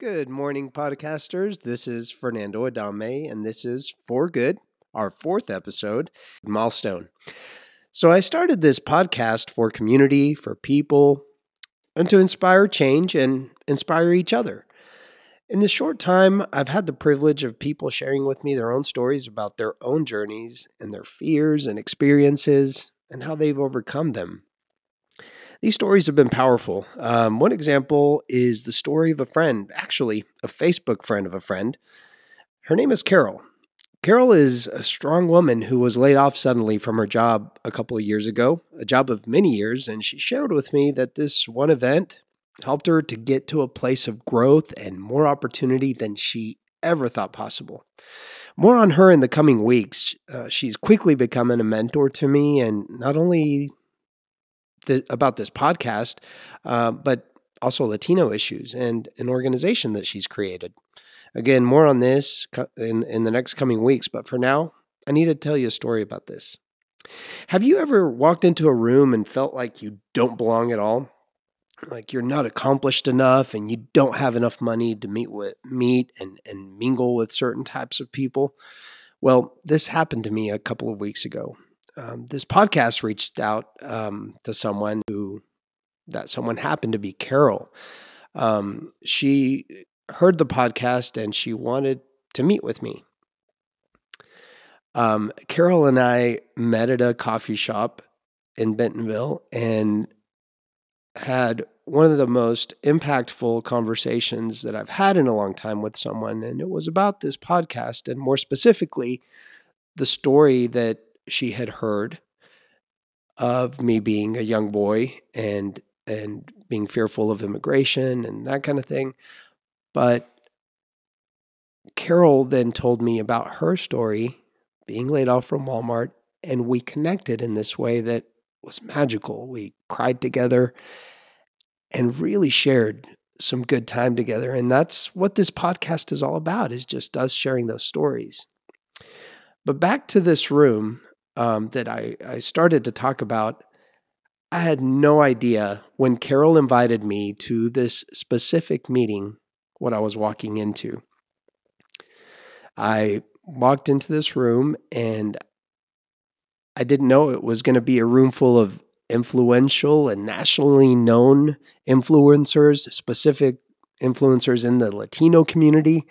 Good morning, podcasters. This is Fernando Adame, and this is For Good, our fourth episode, Milestone. So, I started this podcast for community, for people, and to inspire change and inspire each other. In the short time, I've had the privilege of people sharing with me their own stories about their own journeys and their fears and experiences and how they've overcome them. These stories have been powerful. Um, one example is the story of a friend, actually, a Facebook friend of a friend. Her name is Carol. Carol is a strong woman who was laid off suddenly from her job a couple of years ago, a job of many years, and she shared with me that this one event helped her to get to a place of growth and more opportunity than she ever thought possible. More on her in the coming weeks. Uh, she's quickly becoming a mentor to me, and not only about this podcast, uh, but also Latino issues and an organization that she's created. Again, more on this in, in the next coming weeks, but for now, I need to tell you a story about this. Have you ever walked into a room and felt like you don't belong at all? Like you're not accomplished enough and you don't have enough money to meet with meet and, and mingle with certain types of people? Well, this happened to me a couple of weeks ago um, this podcast reached out um, to someone who that someone happened to be Carol. Um, she heard the podcast and she wanted to meet with me. Um, Carol and I met at a coffee shop in Bentonville and had one of the most impactful conversations that I've had in a long time with someone. And it was about this podcast, and more specifically, the story that she had heard of me being a young boy and and being fearful of immigration and that kind of thing. But Carol then told me about her story being laid off from Walmart and we connected in this way that was magical. We cried together and really shared some good time together and that's what this podcast is all about is just us sharing those stories. But back to this room um, that I, I started to talk about, I had no idea when Carol invited me to this specific meeting what I was walking into. I walked into this room and I didn't know it was going to be a room full of influential and nationally known influencers, specific influencers in the Latino community.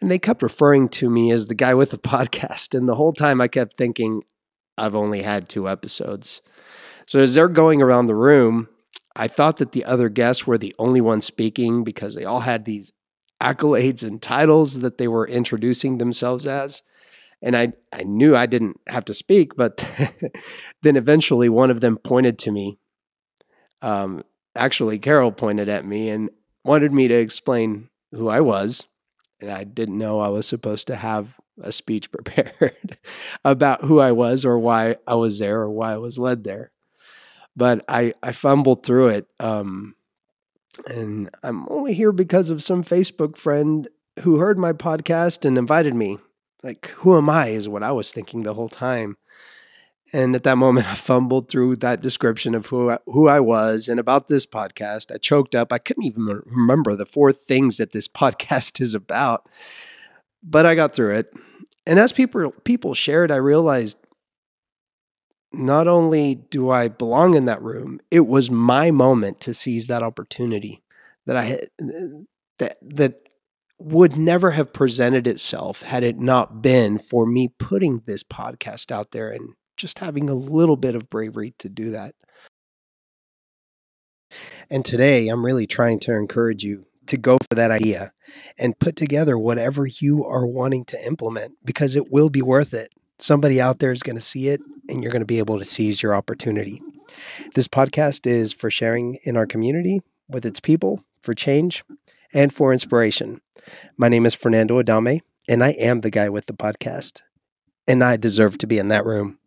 And they kept referring to me as the guy with the podcast. And the whole time I kept thinking, I've only had two episodes. So as they're going around the room, I thought that the other guests were the only ones speaking because they all had these accolades and titles that they were introducing themselves as. And I, I knew I didn't have to speak, but then eventually one of them pointed to me. Um, actually, Carol pointed at me and wanted me to explain who I was. And I didn't know I was supposed to have a speech prepared about who I was or why I was there or why I was led there. But I, I fumbled through it. Um, and I'm only here because of some Facebook friend who heard my podcast and invited me. Like, who am I is what I was thinking the whole time. And at that moment, I fumbled through that description of who I, who I was and about this podcast. I choked up. I couldn't even remember the four things that this podcast is about, but I got through it. And as people people shared, I realized not only do I belong in that room, it was my moment to seize that opportunity that I had that that would never have presented itself had it not been for me putting this podcast out there and just having a little bit of bravery to do that. And today I'm really trying to encourage you to go for that idea and put together whatever you are wanting to implement because it will be worth it. Somebody out there is going to see it and you're going to be able to seize your opportunity. This podcast is for sharing in our community with its people, for change, and for inspiration. My name is Fernando Adame, and I am the guy with the podcast. And I deserve to be in that room.